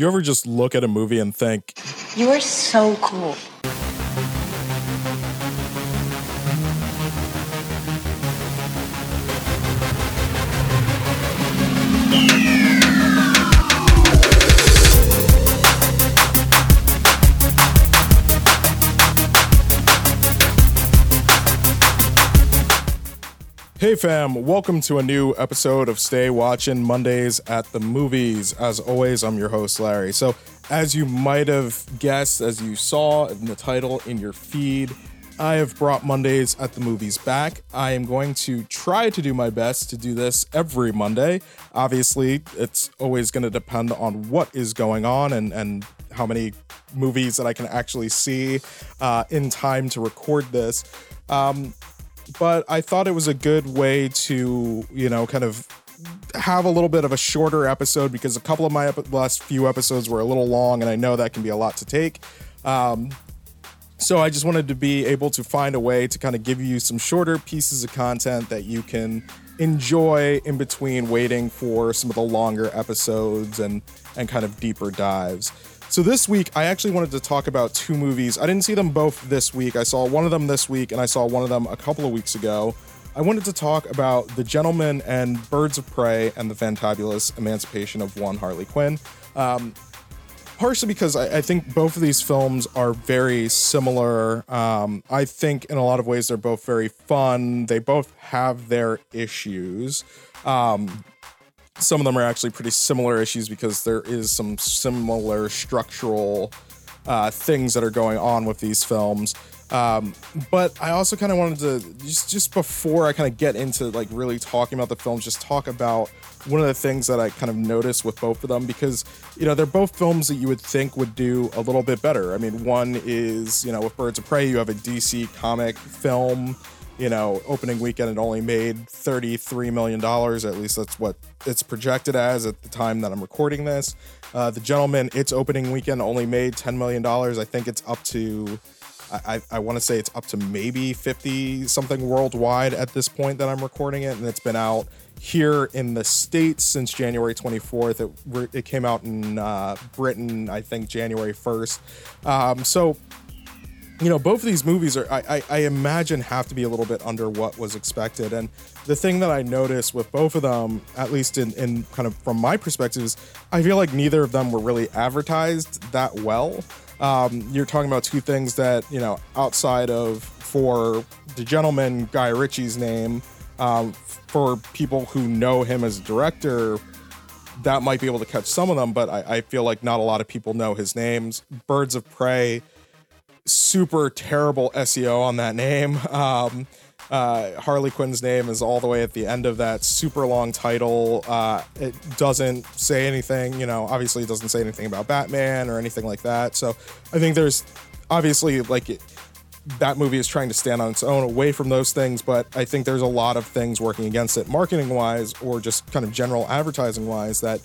Do you ever just look at a movie and think, You are so cool. Hey fam, welcome to a new episode of Stay Watching Mondays at the Movies. As always, I'm your host, Larry. So, as you might have guessed, as you saw in the title in your feed, I have brought Mondays at the Movies back. I am going to try to do my best to do this every Monday. Obviously, it's always going to depend on what is going on and, and how many movies that I can actually see uh, in time to record this. Um, but I thought it was a good way to, you know, kind of have a little bit of a shorter episode because a couple of my ep- last few episodes were a little long, and I know that can be a lot to take. Um, so I just wanted to be able to find a way to kind of give you some shorter pieces of content that you can enjoy in between waiting for some of the longer episodes and and kind of deeper dives. So this week I actually wanted to talk about two movies. I didn't see them both this week. I saw one of them this week and I saw one of them a couple of weeks ago. I wanted to talk about The Gentlemen and Birds of Prey and the Fantabulous Emancipation of One Harley Quinn. Um, partially because I, I, think both of these films are very similar. Um, I think in a lot of ways they're both very fun. They both have their issues. Um, some of them are actually pretty similar issues because there is some similar structural uh, things that are going on with these films. Um, but I also kind of wanted to just just before I kind of get into like really talking about the films, just talk about one of the things that I kind of noticed with both of them because you know they're both films that you would think would do a little bit better. I mean, one is you know with Birds of Prey, you have a DC comic film. You know, opening weekend it only made thirty-three million dollars. At least that's what it's projected as at the time that I'm recording this. Uh, the Gentlemen, its opening weekend only made ten million dollars. I think it's up to I, I want to say it's up to maybe 50 something worldwide at this point that I'm recording it. And it's been out here in the States since January 24th. It, it came out in uh, Britain, I think, January 1st. Um, so, you know, both of these movies are, I, I, I imagine, have to be a little bit under what was expected. And the thing that I noticed with both of them, at least in, in kind of from my perspective, is I feel like neither of them were really advertised that well. Um, you're talking about two things that you know outside of for the gentleman Guy Ritchie's name. Um, for people who know him as a director, that might be able to catch some of them, but I, I feel like not a lot of people know his names. Birds of Prey, super terrible SEO on that name. Um, uh, Harley Quinn's name is all the way at the end of that super long title. Uh, it doesn't say anything, you know, obviously it doesn't say anything about Batman or anything like that. So I think there's obviously like it, that movie is trying to stand on its own away from those things, but I think there's a lot of things working against it, marketing wise or just kind of general advertising wise, that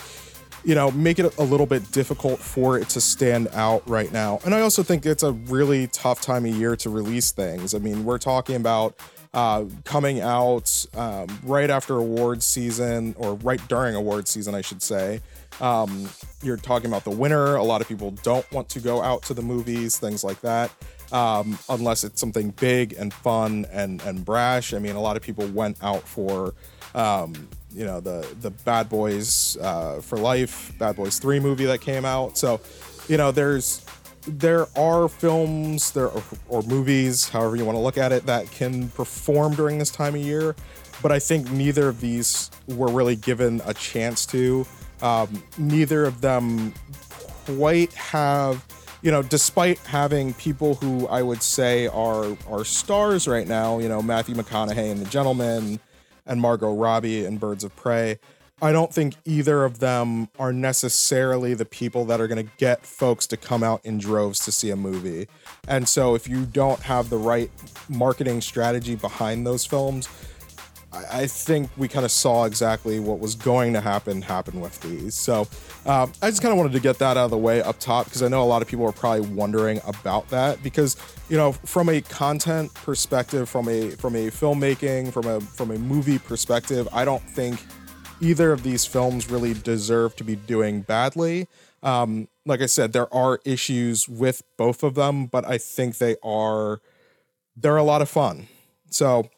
you know make it a little bit difficult for it to stand out right now. And I also think it's a really tough time of year to release things. I mean, we're talking about uh, coming out um, right after awards season or right during awards season, I should say. Um, you're talking about the winter. A lot of people don't want to go out to the movies, things like that, um, unless it's something big and fun and and brash. I mean, a lot of people went out for. Um, you know the the Bad Boys uh, for Life, Bad Boys Three movie that came out. So, you know, there's there are films there or, or, movies however you want to look at it that can perform during this time of year but i think neither of these were really given a chance to um, neither of them quite have you know despite having people who i would say are are stars right now you know matthew mcconaughey and the gentleman and margot robbie and birds of prey I don't think either of them are necessarily the people that are going to get folks to come out in droves to see a movie. And so if you don't have the right marketing strategy behind those films, I think we kind of saw exactly what was going to happen happen with these. So um, I just kind of wanted to get that out of the way up top because I know a lot of people are probably wondering about that because you know from a content perspective, from a from a filmmaking, from a from a movie perspective, I don't think either of these films really deserve to be doing badly. Um, like I said, there are issues with both of them, but I think they are they're a lot of fun. So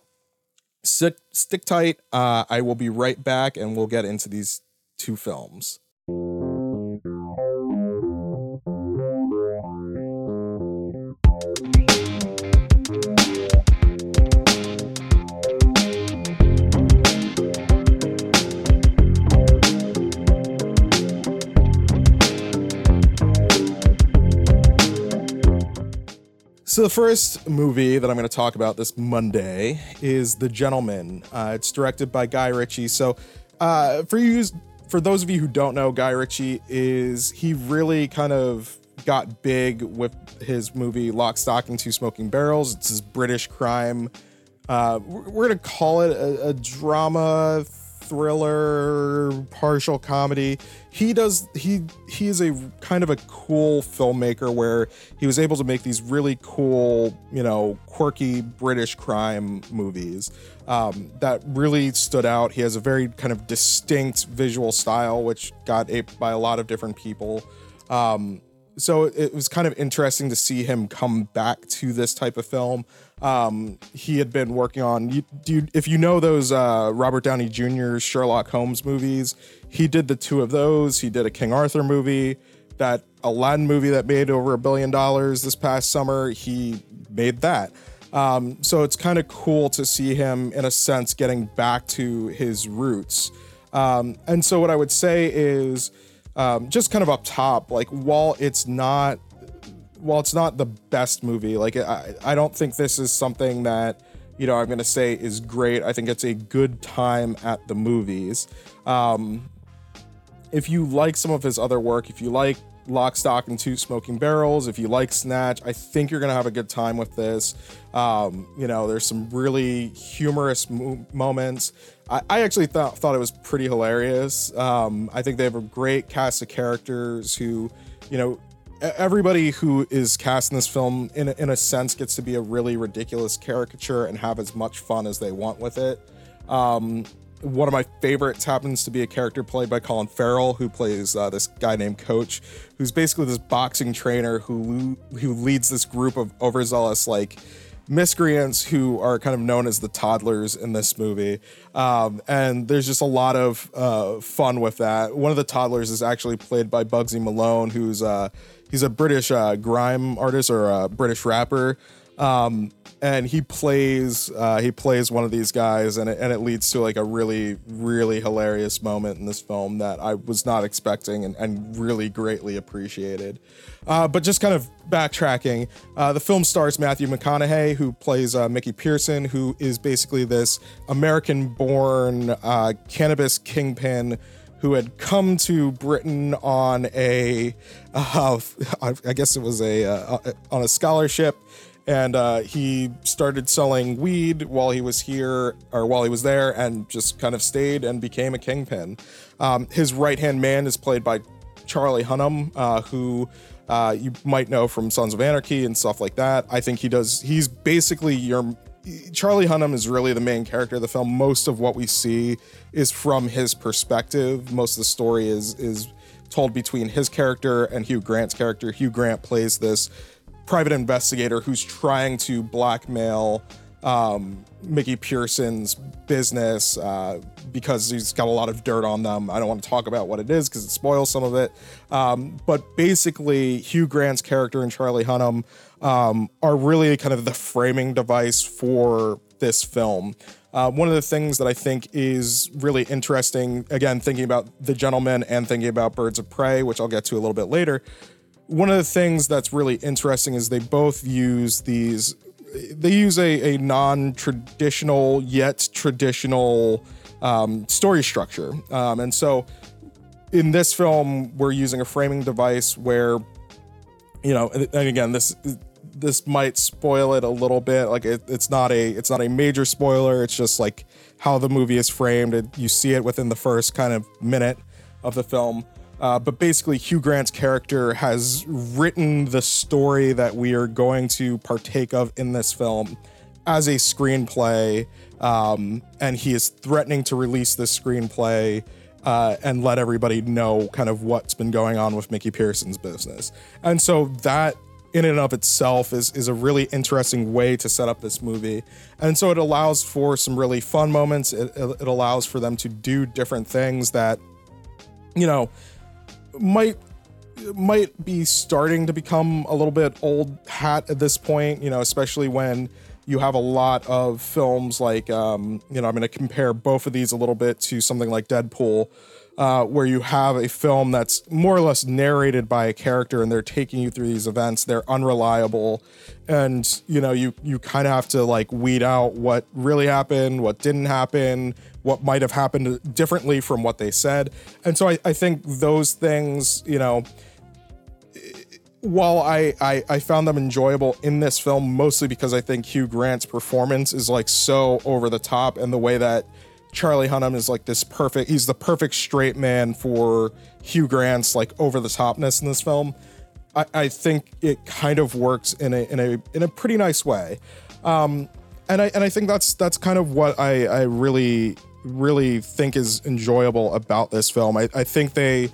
stick stick tight. Uh, I will be right back, and we'll get into these two films. So the first movie that I'm going to talk about this Monday is The Gentlemen. Uh, it's directed by Guy Ritchie. So uh, for you, for those of you who don't know, Guy Ritchie is he really kind of got big with his movie Lock, Stock, and Two Smoking Barrels. It's his British crime. Uh, we're going to call it a, a drama thriller, partial comedy. He does he he is a kind of a cool filmmaker where he was able to make these really cool, you know, quirky British crime movies um, that really stood out. He has a very kind of distinct visual style, which got aped by a lot of different people. Um, so it was kind of interesting to see him come back to this type of film. Um, he had been working on, you, you, if you know those uh, Robert Downey Jr. Sherlock Holmes movies, he did the two of those. He did a King Arthur movie, that Aladdin movie that made over a billion dollars this past summer. He made that. Um, so it's kind of cool to see him, in a sense, getting back to his roots. Um, and so what I would say is, um, just kind of up top, like while it's not while it's not the best movie, like I, I don't think this is something that you know I'm gonna say is great. I think it's a good time at the movies. Um, if you like some of his other work, if you like Lock, Stock, and Two Smoking Barrels, if you like Snatch, I think you're gonna have a good time with this. Um, you know, there's some really humorous mo- moments. I, I actually thought thought it was pretty hilarious. Um, I think they have a great cast of characters who, you know, everybody who is cast in this film, in a, in a sense, gets to be a really ridiculous caricature and have as much fun as they want with it. Um, one of my favorites happens to be a character played by Colin Farrell, who plays uh, this guy named Coach, who's basically this boxing trainer who who leads this group of overzealous like miscreants who are kind of known as the toddlers in this movie. Um, and there's just a lot of uh, fun with that. One of the toddlers is actually played by Bugzy Malone, who's uh, he's a British uh, grime artist or a British rapper. Um, and he plays uh, he plays one of these guys, and it, and it leads to like a really really hilarious moment in this film that I was not expecting and, and really greatly appreciated. Uh, but just kind of backtracking, uh, the film stars Matthew McConaughey, who plays uh, Mickey Pearson, who is basically this American-born uh, cannabis kingpin who had come to Britain on a, uh, I guess it was a uh, on a scholarship and uh, he started selling weed while he was here or while he was there and just kind of stayed and became a kingpin. Um, his right hand man is played by charlie hunnam uh, who uh, you might know from sons of anarchy and stuff like that. I think he does he's basically your charlie hunnam is really the main character of the film. Most of what we see is from his perspective. Most of the story is is told between his character and hugh grant's character. Hugh grant plays this private investigator who's trying to blackmail um, Mickey Pearson's business uh, because he's got a lot of dirt on them. I don't want to talk about what it is because it spoils some of it. Um, but basically, Hugh Grant's character and Charlie Hunnam um, are really kind of the framing device for this film. Uh, one of the things that I think is really interesting, again, thinking about The Gentlemen and thinking about Birds of Prey, which I'll get to a little bit later, one of the things that's really interesting is they both use these they use a, a non-traditional yet traditional um, story structure. Um, and so in this film we're using a framing device where you know and again this this might spoil it a little bit. Like it, it's not a it's not a major spoiler. It's just like how the movie is framed. And you see it within the first kind of minute of the film uh, but basically, Hugh Grant's character has written the story that we are going to partake of in this film as a screenplay, um, and he is threatening to release this screenplay uh, and let everybody know kind of what's been going on with Mickey Pearson's business. And so that in and of itself is is a really interesting way to set up this movie. And so it allows for some really fun moments. It, it allows for them to do different things that you know might might be starting to become a little bit old hat at this point, you know, especially when you have a lot of films like, um, you know, I'm going to compare both of these a little bit to something like Deadpool, uh, where you have a film that's more or less narrated by a character and they're taking you through these events. They're unreliable, and you know, you you kind of have to like weed out what really happened, what didn't happen, what might have happened differently from what they said. And so I, I think those things, you know while I, I I found them enjoyable in this film, mostly because I think Hugh Grant's performance is like so over the top, and the way that Charlie Hunnam is like this perfect, he's the perfect straight man for Hugh Grant's like over the topness in this film. I, I think it kind of works in a in a in a pretty nice way, um, and I and I think that's that's kind of what I I really really think is enjoyable about this film. I, I think they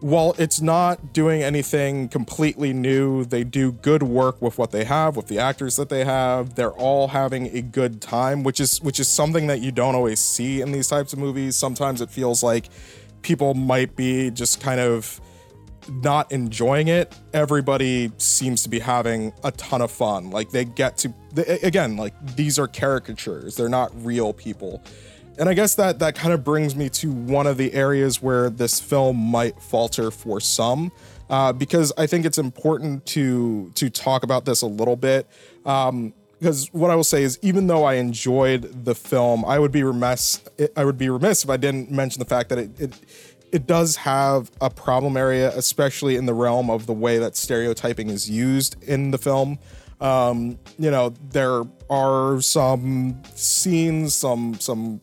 while it's not doing anything completely new, they do good work with what they have, with the actors that they have. They're all having a good time, which is which is something that you don't always see in these types of movies. Sometimes it feels like people might be just kind of not enjoying it. Everybody seems to be having a ton of fun. Like they get to they, again, like these are caricatures. They're not real people and I guess that that kind of brings me to one of the areas where this film might falter for some, uh, because I think it's important to to talk about this a little bit. Um, because what I will say is, even though I enjoyed the film, I would be remiss. I would be remiss if I didn't mention the fact that it, it it does have a problem area, especially in the realm of the way that stereotyping is used in the film. Um, you know, there are some scenes, some some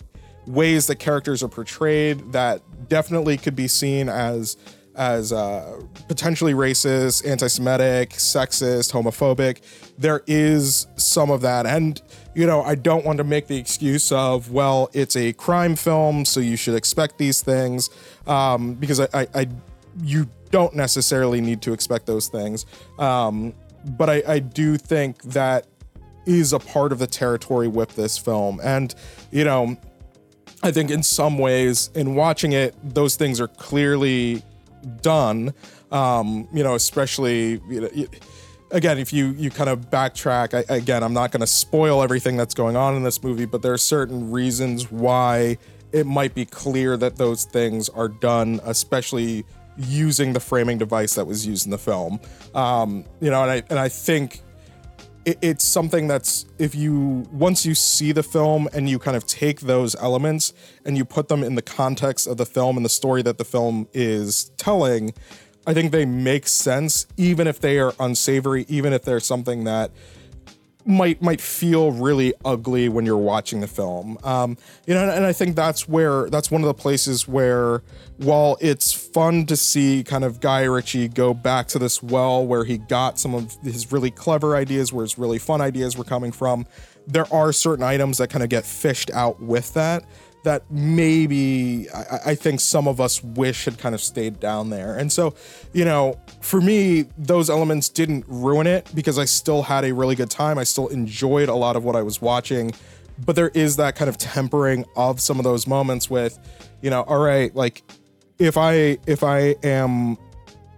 ways that characters are portrayed that definitely could be seen as as uh, potentially racist, anti-Semitic, sexist, homophobic. There is some of that, and you know, I don't want to make the excuse of well, it's a crime film, so you should expect these things, um, because I, I, I, you don't necessarily need to expect those things. Um, but I, I do think that is a part of the territory with this film, and you know I think in some ways, in watching it, those things are clearly done. Um, you know, especially you know, again, if you you kind of backtrack. I, again, I'm not going to spoil everything that's going on in this movie, but there are certain reasons why it might be clear that those things are done, especially using the framing device that was used in the film. Um, you know, and I and I think it, it's something that's if you once you see the film and you kind of take those elements and you put them in the context of the film and the story that the film is telling i think they make sense even if they are unsavory even if they're something that might might feel really ugly when you're watching the film. Um, you know, and I think that's where that's one of the places where while it's fun to see kind of Guy Ritchie go back to this well where he got some of his really clever ideas, where his really fun ideas were coming from, there are certain items that kind of get fished out with that that maybe I, I, think some of us wish had kind of stayed down there. And so, you know, for me, those elements didn't ruin it because I still had a really good time. I still enjoyed a lot of what I was watching. But there is that kind of tempering of some of those moments with, you know, all right, like if I if I am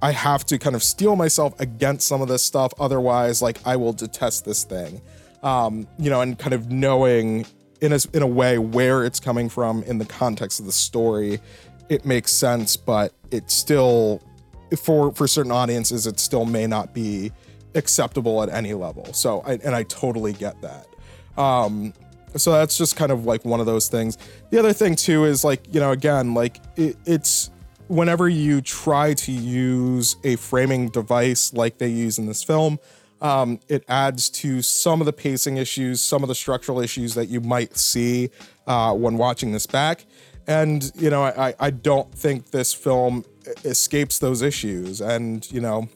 I have to kind of steel myself against some of this stuff. Otherwise, like I will detest this thing. Um, you know, and kind of knowing in a, in a way where it's coming from in the context of the story it makes sense but it still for for certain audiences it still may not be acceptable at any level. So I, and i totally get that. Um so that's just kind of like one of those things. The other thing too is like you know again like it, it's whenever you try to use a framing device like they use in this film um, it adds to some of the pacing issues, some of the structural issues that you might see uh, when watching this back. And, you know, I, I don't think this film escapes those issues. And, you know,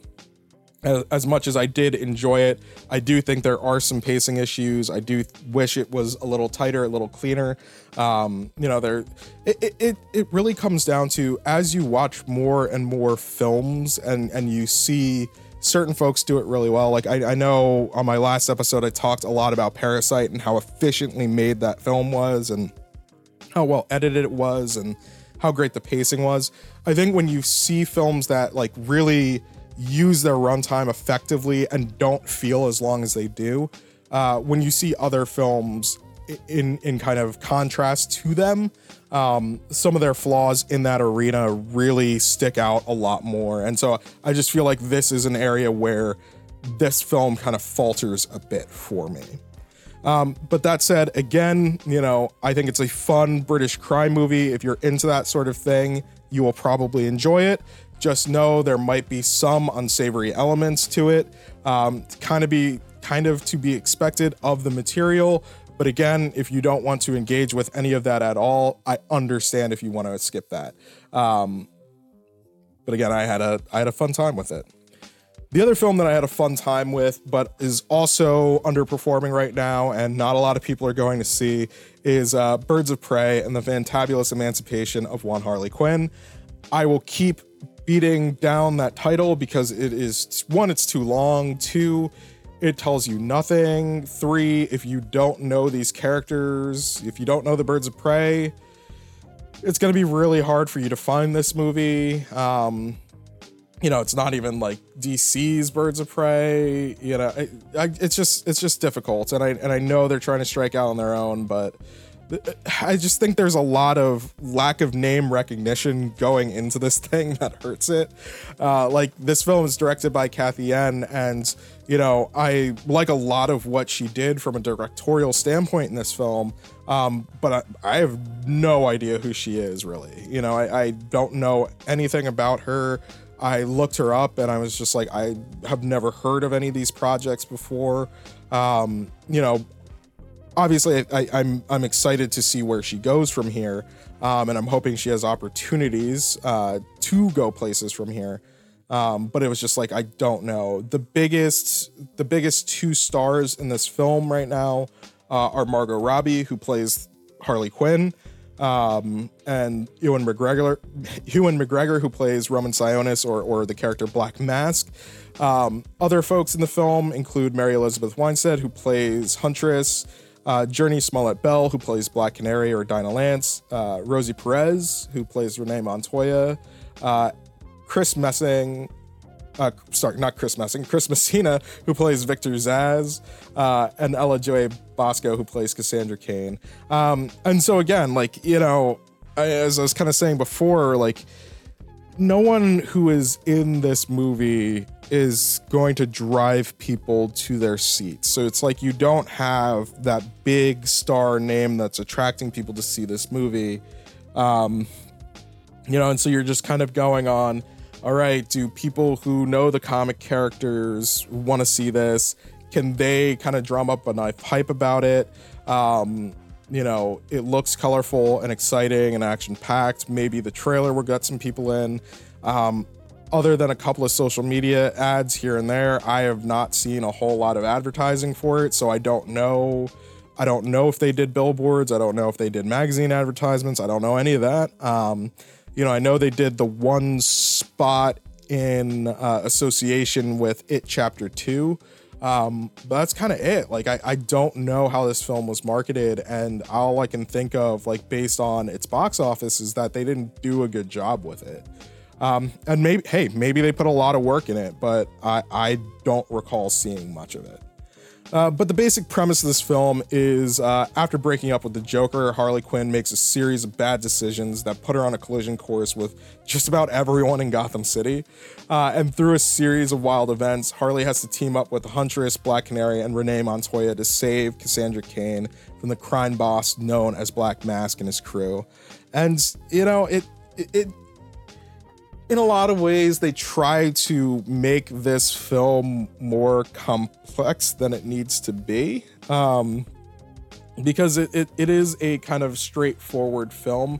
as, as much as I did enjoy it, I do think there are some pacing issues. I do wish it was a little tighter, a little cleaner. Um, you know, there it, it it really comes down to as you watch more and more films and and you see certain folks do it really well. Like I, I know on my last episode I talked a lot about Parasite and how efficiently made that film was and how well edited it was and how great the pacing was. I think when you see films that like really use their runtime effectively and don't feel as long as they do. Uh, when you see other films in in kind of contrast to them, um, some of their flaws in that arena really stick out a lot more. And so I just feel like this is an area where this film kind of falters a bit for me. Um, but that said, again, you know, I think it's a fun British crime movie. If you're into that sort of thing, you will probably enjoy it. Just know there might be some unsavory elements to it, um, kind of be kind of to be expected of the material. But again, if you don't want to engage with any of that at all, I understand if you want to skip that. Um, but again, I had a I had a fun time with it. The other film that I had a fun time with, but is also underperforming right now, and not a lot of people are going to see, is uh, Birds of Prey and the Fantabulous Emancipation of One Harley Quinn. I will keep beating down that title because it is one, it's too long. Two, it tells you nothing. Three, if you don't know these characters, if you don't know the Birds of Prey, it's going to be really hard for you to find this movie. Um, you know, it's not even like DC's Birds of Prey. You know, it, I, it's just it's just difficult, and I and I know they're trying to strike out on their own, but I just think there's a lot of lack of name recognition going into this thing that hurts it. Uh, like this film is directed by Cathy Yan, and you know I like a lot of what she did from a directorial standpoint in this film. Um, but I, I, have no idea who she is really. You know, I, I don't know anything about her. I looked her up and I was just like, I have never heard of any of these projects before. Um, you know, obviously I, am I'm, I'm excited to see where she goes from here, um, and I'm hoping she has opportunities uh, to go places from here. Um, but it was just like I don't know. The biggest the biggest two stars in this film right now uh, are Margot Robbie, who plays Harley Quinn, um, and Ewan McGregor, Ewan McGregor, who plays Roman Sionis or or the character Black Mask. Um, other folks in the film include Mary Elizabeth Winstead, who plays Huntress, uh, Jurnee Smollett Bell, who plays Black Canary or Dinah Lance, uh, Rosie Perez, who plays Renee Montoya, uh, Chris Messing, uh, sorry, not Chris Messing, Chris Messina, who plays Victor Zsasz, uh, and Ella Jay Basco, who plays Cassandra Cain. Um, and so, again, like, you know, as I was kind of saying before, like, no one who is in this movie is going to drive people to their seats. So it's like you don't have that big star name that's attracting people to see this movie. Um, you know, and so you're just kind of going on, all right, do people who know the comic characters want to see this? Can they kind of drum up a nice hype about it? Um, you know, it looks colorful and exciting and action packed. Maybe the trailer will get some people in. Um, other than a couple of social media ads here and there, I have not seen a whole lot of advertising for it. So I don't know. I don't know if they did billboards. I don't know if they did magazine advertisements. I don't know any of that. Um, you know, I know they did the one spot in uh, association with It Chapter 2. Um, but that's kind of it. Like, I, I don't know how this film was marketed, and all I can think of, like, based on its box office, is that they didn't do a good job with it. Um, and maybe, hey, maybe they put a lot of work in it, but I, I don't recall seeing much of it. Uh, but the basic premise of this film is uh, after breaking up with the Joker, Harley Quinn makes a series of bad decisions that put her on a collision course with just about everyone in Gotham City. Uh, and through a series of wild events, Harley has to team up with the Huntress, Black Canary, and Renee Montoya to save Cassandra Cain from the crime boss known as Black Mask and his crew. And, you know, it, it in a lot of ways, they try to make this film more complex than it needs to be. Um, because it, it, it is a kind of straightforward film.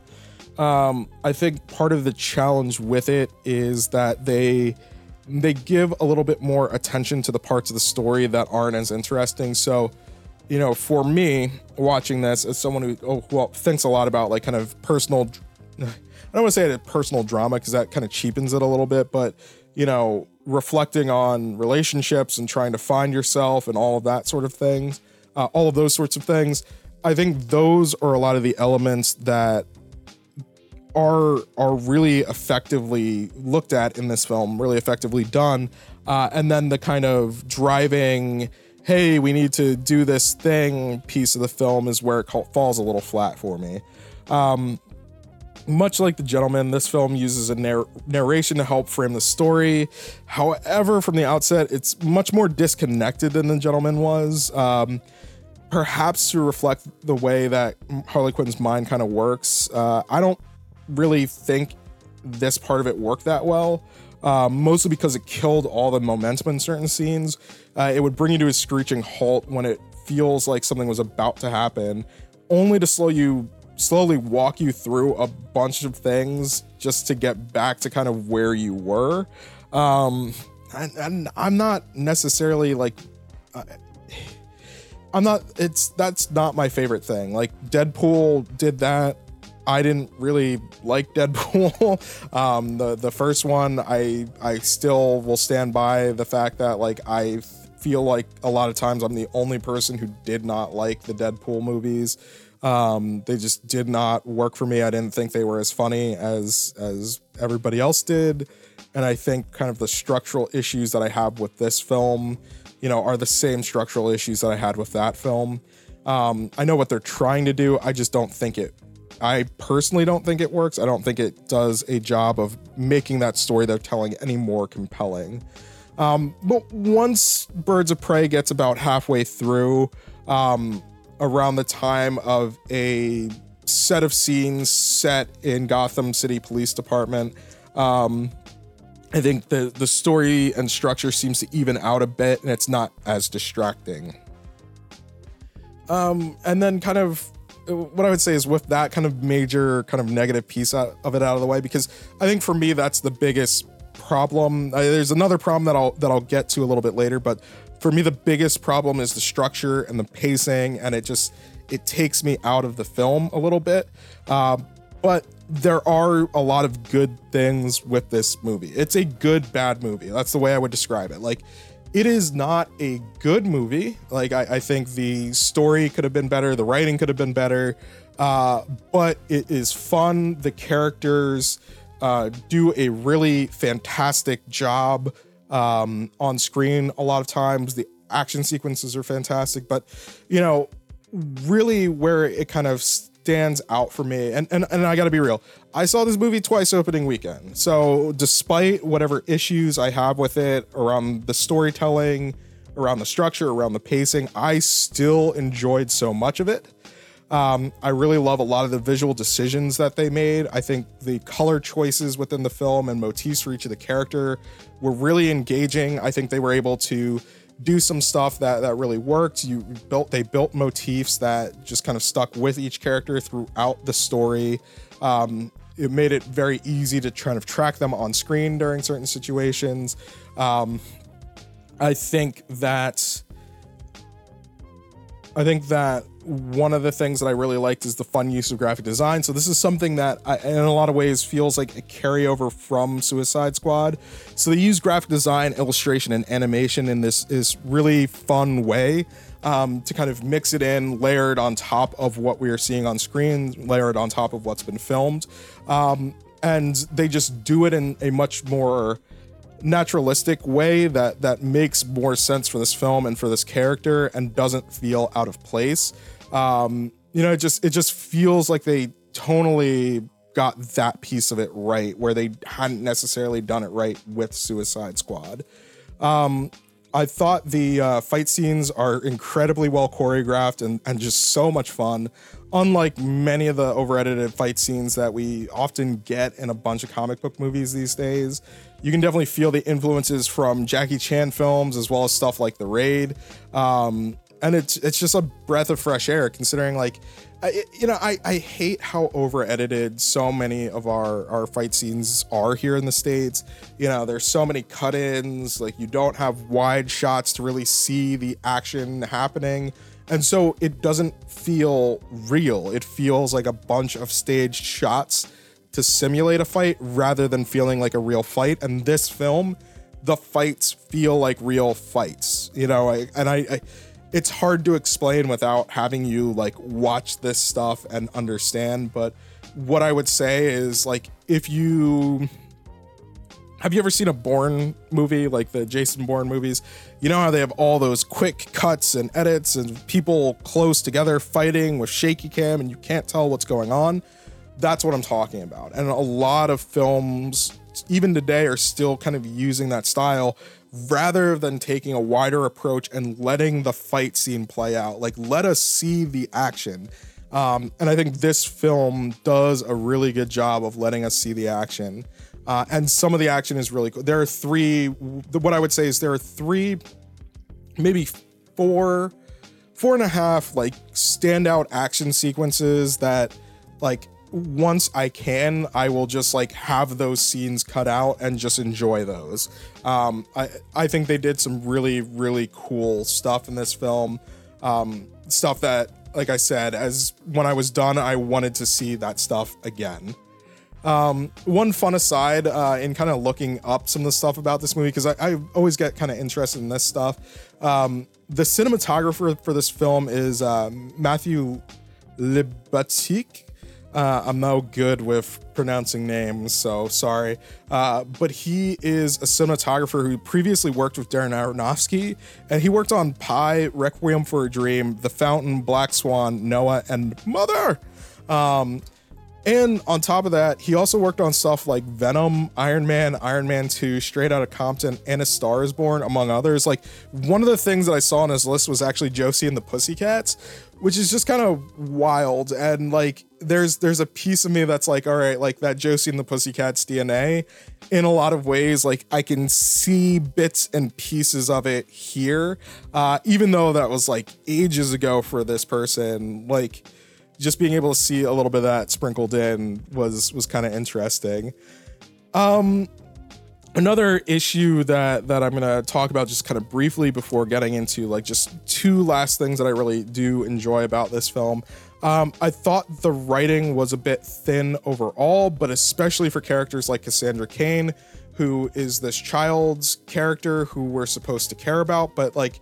Um, I think part of the challenge with it is that they they give a little bit more attention to the parts of the story that aren't as interesting. So, you know, for me, watching this as someone who oh, well thinks a lot about like kind of personal, I don't want to say it personal drama because that kind of cheapens it a little bit, but you know, reflecting on relationships and trying to find yourself and all of that sort of things, uh, all of those sorts of things. I think those are a lot of the elements that are are really effectively looked at in this film, really effectively done. Uh, and then the kind of driving, hey, we need to do this thing piece of the film is where it falls a little flat for me. Um, much like The Gentlemen, this film uses a narr- narration to help frame the story. However, from the outset, it's much more disconnected than The Gentlemen was. Um, perhaps to reflect the way that Harley Quinn's mind kind of works. Uh, I don't really think this part of it worked that well. Uh, mostly because it killed all the momentum in certain scenes. Uh, it would bring you to a screeching halt when it feels like something was about to happen, only to slow you slowly walk you through a bunch of things just to get back to kind of where you were. Um, and, and I'm not necessarily like. Uh, I'm not. It's that's not my favorite thing. Like Deadpool did that. I didn't really like Deadpool. um, the the first one, I I still will stand by the fact that like I feel like a lot of times I'm the only person who did not like the Deadpool movies. Um, they just did not work for me. I didn't think they were as funny as as everybody else did, and I think kind of the structural issues that I have with this film, you know, are the same structural issues that I had with that film. Um, I know what they're trying to do. I just don't think it I personally don't think it works. I don't think it does a job of making that story they're telling any more compelling. Um, but once Birds of Prey gets about halfway through, um, around the time of a set of scenes set in Gotham City Police Department, um, I think the the story and structure seems to even out a bit, and it's not as distracting. Um, and then kind of what I would say is with that kind of major kind of negative piece of it out of the way, because I think for me that's the biggest problem. Uh, there's another problem that I'll that I'll get to a little bit later, but for me the biggest problem is the structure and the pacing, and it just it takes me out of the film a little bit. Uh, but there are a lot of good things with this movie. It's a good bad movie. That's the way I would describe it. Like it is not a good movie. Like I, I think the story could have been better, the writing could have been better, uh, but it is fun. The characters uh, do a really fantastic job um, on screen. A lot of times, the action sequences are fantastic, but you know, really where it kind of stands out for me. And and, and I got to be real. I saw this movie twice opening weekend. So despite whatever issues I have with it around the storytelling, around the structure, around the pacing, I still enjoyed so much of it. Um, I really love a lot of the visual decisions that they made. I think the color choices within the film and motifs for each of the character were really engaging. I think they were able to do some stuff that that really worked. You built they built motifs that just kind of stuck with each character throughout the story. Um, it made it very easy to kind of track them on screen during certain situations. Um, I think that I think that one of the things that I really liked is the fun use of graphic design. So this is something that I, in a lot of ways feels like a carryover from Suicide Squad. So they use graphic design, illustration, and animation in this is really fun way um, to kind of mix it in, layered on top of what we are seeing on screen, layered on top of what's been filmed, um, and they just do it in a much more naturalistic way that that makes more sense for this film and for this character and doesn't feel out of place. Um, you know, it just it just feels like they tonally got that piece of it right where they hadn't necessarily done it right with Suicide Squad. Um, I thought the uh, fight scenes are incredibly well choreographed and, and just so much fun. Unlike many of the over edited fight scenes that we often get in a bunch of comic book movies these days, you can definitely feel the influences from Jackie Chan films as well as stuff like The Raid. Um, and it's it's just a breath of fresh air considering like I, you know I, I hate how over edited so many of our our fight scenes are here in the states. You know there's so many cut-ins like you don't have wide shots to really see the action happening. And so it doesn't feel real. It feels like a bunch of staged shots to simulate a fight rather than feeling like a real fight. And this film the fights feel like real fights you know I, and I, I it's hard to explain without having you like watch this stuff and understand but what i would say is like if you have you ever seen a Bourne movie like the Jason Bourne movies? You know how they have all those quick cuts and edits and people close together fighting with shaky cam and you can't tell what's going on? That's what I'm talking about. And a lot of films, even today, are still kind of using that style rather than taking a wider approach and letting the fight scene play out. Like, let us see the action. Um, and I think this film does a really good job of letting us see the action. Uh, and some of the action is really cool. There are three, what I would say is there are three, maybe four, four and a half like standout action sequences that like once I can, I will just like have those scenes cut out and just enjoy those. Um, I I think they did some really really cool stuff in this film, um, stuff that like I said, as when I was done, I wanted to see that stuff again. Um, one fun aside uh, in kind of looking up some of the stuff about this movie because I, I, always get kind of interested in this stuff. Um, the cinematographer for this film is uh, Matthew Libatique. Uh, I'm no good with pronouncing names, so sorry. Uh, but he is a cinematographer who previously worked with Darren Aronofsky, and he worked on Pi, Requiem for a Dream, The Fountain, Black Swan, Noah, and Mother. Um, and on top of that, he also worked on stuff like Venom, Iron Man, Iron Man 2, Straight Outta Compton, and A Star is Born, among others. Like, one of the things that I saw on his list was actually Josie and the Pussycats, which is just kind of wild. And like, there's there's a piece of me that's like, all right, like that Josie and the Pussycats DNA. In a lot of ways, like I can see bits and pieces of it here, uh, even though that was like ages ago for this person. Like, just being able to see a little bit of that sprinkled in was was kind of interesting. Um, another issue that that I'm gonna talk about just kind of briefly before getting into like just two last things that I really do enjoy about this film. Um, I thought the writing was a bit thin overall, but especially for characters like Cassandra Cain, who is this child's character who we're supposed to care about, but like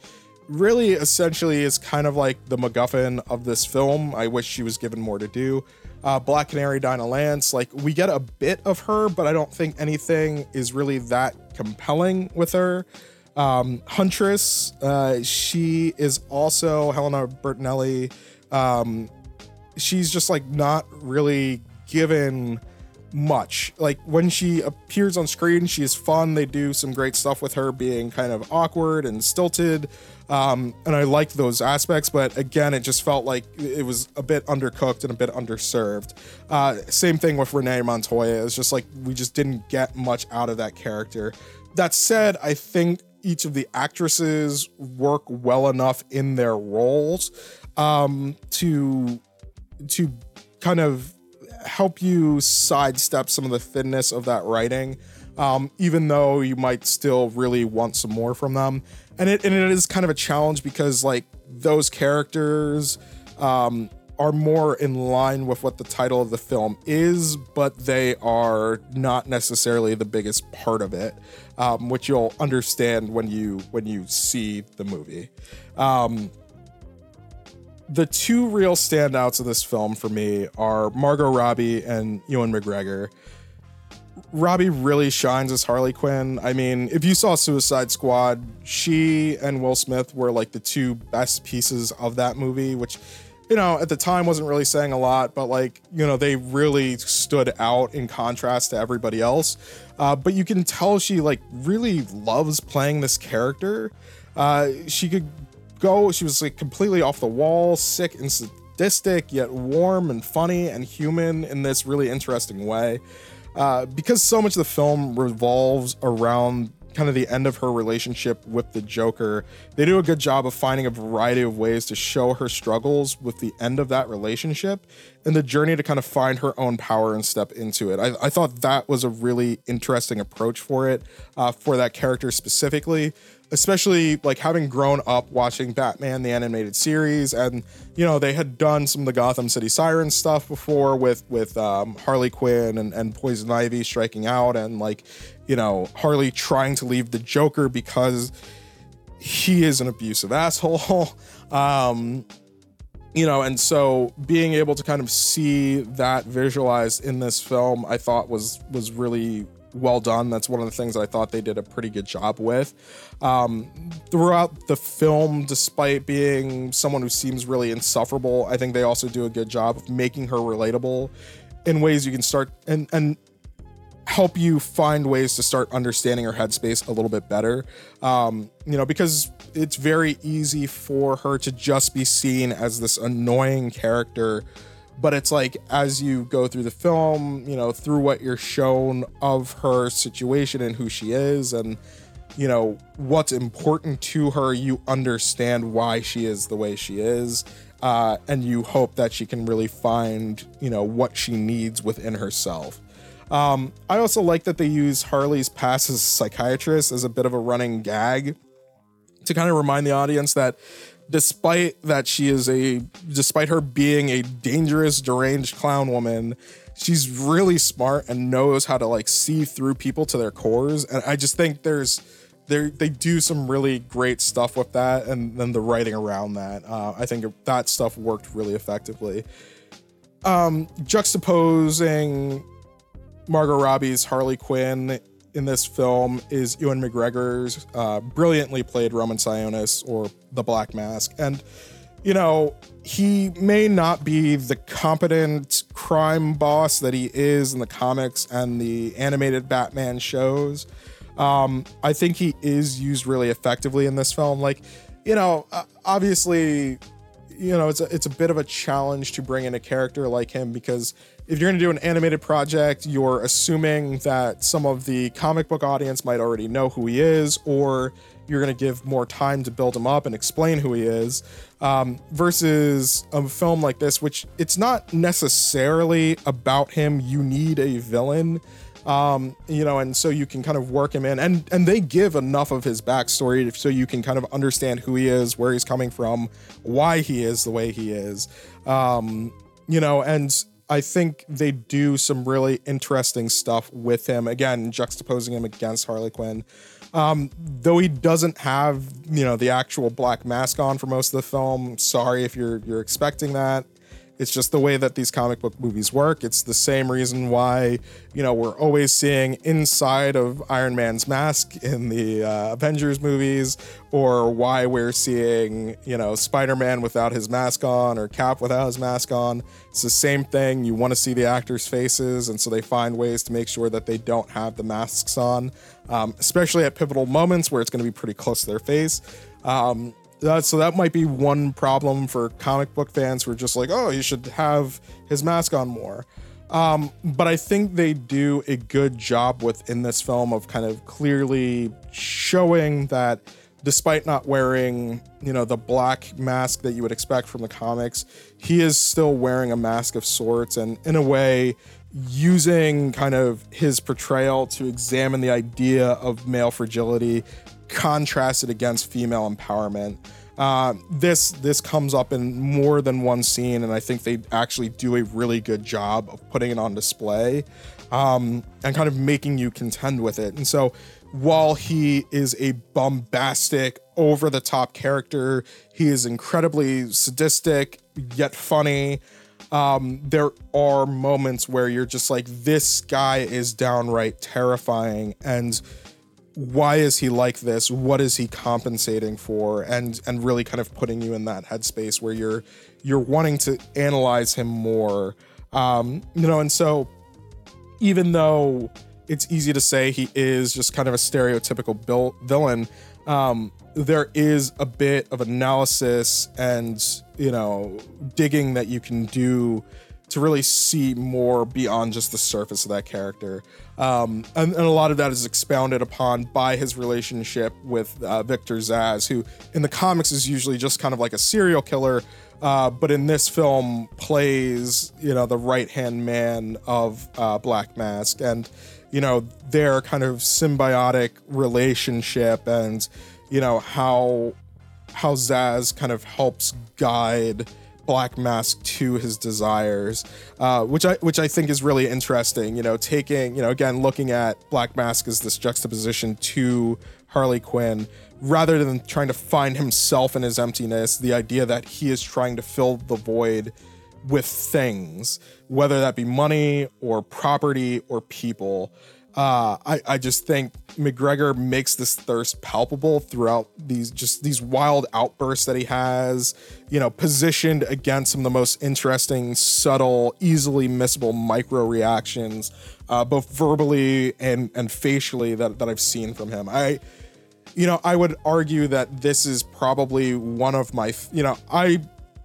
really essentially is kind of like the MacGuffin of this film. I wish she was given more to do. Uh, Black Canary, Dinah Lance, like we get a bit of her, but I don't think anything is really that compelling with her. Um, Huntress, uh, she is also Helena Bertinelli. Um, she's just like not really given much. Like when she appears on screen, she is fun. They do some great stuff with her being kind of awkward and stilted. Um, and I liked those aspects, but again, it just felt like it was a bit undercooked and a bit underserved. Uh, same thing with Renee Montoya. It's just like we just didn't get much out of that character. That said, I think each of the actresses work well enough in their roles um, to to kind of help you sidestep some of the thinness of that writing, um, even though you might still really want some more from them. And it and it is kind of a challenge because like those characters um, are more in line with what the title of the film is, but they are not necessarily the biggest part of it, um, which you'll understand when you when you see the movie. Um, the two real standouts of this film for me are Margot Robbie and Ewan McGregor. Robbie really shines as Harley Quinn. I mean, if you saw Suicide Squad, she and Will Smith were like the two best pieces of that movie, which, you know, at the time wasn't really saying a lot, but like, you know, they really stood out in contrast to everybody else. Uh, but you can tell she like really loves playing this character. Uh, she could go. She was like completely off the wall, sick and sadistic, yet warm and funny and human in this really interesting way. Uh, because so much of the film revolves around kind of the end of her relationship with the Joker, they do a good job of finding a variety of ways to show her struggles with the end of that relationship and the journey to kind of find her own power and step into it. I, I thought that was a really interesting approach for it, uh, for that character specifically especially like having grown up watching Batman the animated series, and you know they had done some of the Gotham City Sirens stuff before with with um, Harley Quinn and, and Poison Ivy striking out, and like you know Harley trying to leave the Joker because he is an abusive asshole. um, you know, and so being able to kind of see that visualized in this film, I thought was was really well done. That's one of the things I thought they did a pretty good job with. Um, throughout the film, despite being someone who seems really insufferable, I think they also do a good job of making her relatable in ways you can start and and help you find ways to start understanding her headspace a little bit better. Um, you know, because it's very easy for her to just be seen as this annoying character but it's like as you go through the film you know through what you're shown of her situation and who she is and you know what's important to her you understand why she is the way she is uh, and you hope that she can really find you know what she needs within herself um, i also like that they use harley's past as a psychiatrist as a bit of a running gag to kind of remind the audience that despite that she is a despite her being a dangerous deranged clown woman she's really smart and knows how to like see through people to their cores and i just think there's there they do some really great stuff with that and then the writing around that. Uh, i think that stuff worked really effectively. Um juxtaposing margot robbie's harley quinn in this film is Ewan McGregor's uh, brilliantly played Roman Sionis or the Black Mask. And, you know, he may not be the competent crime boss that he is in the comics and the animated Batman shows. Um, I think he is used really effectively in this film. Like, you know, obviously, you know, it's a, it's a bit of a challenge to bring in a character like him because if you're going to do an animated project, you're assuming that some of the comic book audience might already know who he is, or you're going to give more time to build him up and explain who he is. Um, versus a film like this, which it's not necessarily about him. You need a villain. Um, you know, and so you can kind of work him in, and and they give enough of his backstory so you can kind of understand who he is, where he's coming from, why he is the way he is. Um, you know, and I think they do some really interesting stuff with him. Again, juxtaposing him against Harley Quinn. Um, though he doesn't have, you know, the actual black mask on for most of the film. Sorry if you're you're expecting that. It's just the way that these comic book movies work. It's the same reason why, you know, we're always seeing inside of Iron Man's mask in the uh, Avengers movies, or why we're seeing, you know, Spider Man without his mask on or Cap without his mask on. It's the same thing. You want to see the actors' faces, and so they find ways to make sure that they don't have the masks on, um, especially at pivotal moments where it's going to be pretty close to their face. Um, that, so that might be one problem for comic book fans who are just like, oh, he should have his mask on more. Um, but I think they do a good job within this film of kind of clearly showing that despite not wearing, you know, the black mask that you would expect from the comics, he is still wearing a mask of sorts and in a way using kind of his portrayal to examine the idea of male fragility contrasted against female empowerment. Uh, this this comes up in more than one scene, and I think they actually do a really good job of putting it on display um, and kind of making you contend with it. And so, while he is a bombastic, over the top character, he is incredibly sadistic yet funny. Um, there are moments where you're just like, this guy is downright terrifying, and why is he like this? What is he compensating for? And and really kind of putting you in that headspace where you're you're wanting to analyze him more. Um you know and so even though it's easy to say he is just kind of a stereotypical bil- villain um there is a bit of analysis and you know digging that you can do to really see more beyond just the surface of that character. Um, and, and, a lot of that is expounded upon by his relationship with uh, Victor Zsasz, who in the comics is usually just kind of like a serial killer, uh, but in this film plays, you know, the right hand man of uh, Black Mask. And, you know, their kind of symbiotic relationship and, you know, how how Zsasz kind of helps guide Black Mask to his desires, uh, which I which I think is really interesting. You know, taking you know again looking at Black Mask as this juxtaposition to Harley Quinn, rather than trying to find himself in his emptiness. The idea that he is trying to fill the void with things, whether that be money or property or people. Uh, I, I just think McGregor makes this thirst palpable throughout these just these wild outbursts that he has, you know, positioned against some of the most interesting, subtle, easily missable micro reactions, uh, both verbally and and facially that, that I've seen from him. I you know, I would argue that this is probably one of my you know, I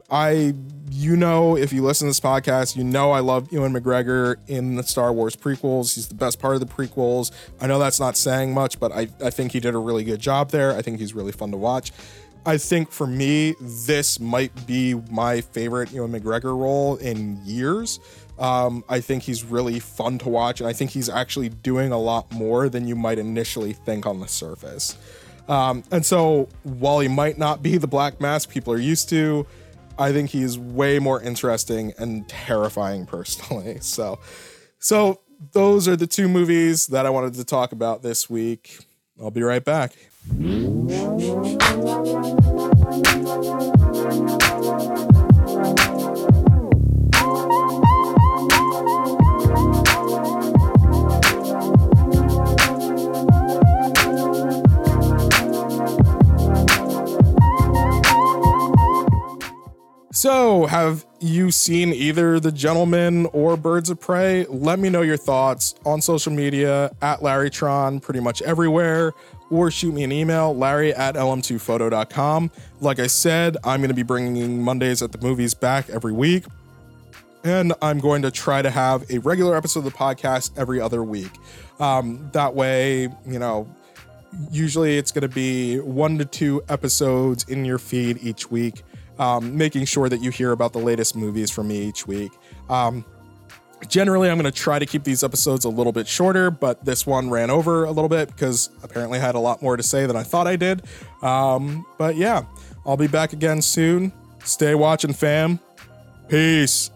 I you know, if you listen to this podcast, you know I love Ewan McGregor in the Star Wars prequels. He's the best part of the prequels. I know that's not saying much, but I, I think he did a really good job there. I think he's really fun to watch. I think for me, this might be my favorite Ewan McGregor role in years. Um, I think he's really fun to watch, and I think he's actually doing a lot more than you might initially think on the surface. Um, and so, while he might not be the Black Mask people are used to, I think he's way more interesting and terrifying personally. So, so those are the two movies that I wanted to talk about this week. I'll be right back. You seen either The Gentlemen or Birds of Prey? Let me know your thoughts on social media at LarryTron, pretty much everywhere, or shoot me an email, larry at lm2photo.com. Like I said, I'm going to be bringing Mondays at the movies back every week, and I'm going to try to have a regular episode of the podcast every other week. Um, that way, you know, usually it's going to be one to two episodes in your feed each week um, making sure that you hear about the latest movies from me each week. Um, generally, I'm going to try to keep these episodes a little bit shorter, but this one ran over a little bit because apparently I had a lot more to say than I thought I did. Um, but yeah, I'll be back again soon. Stay watching, fam. Peace.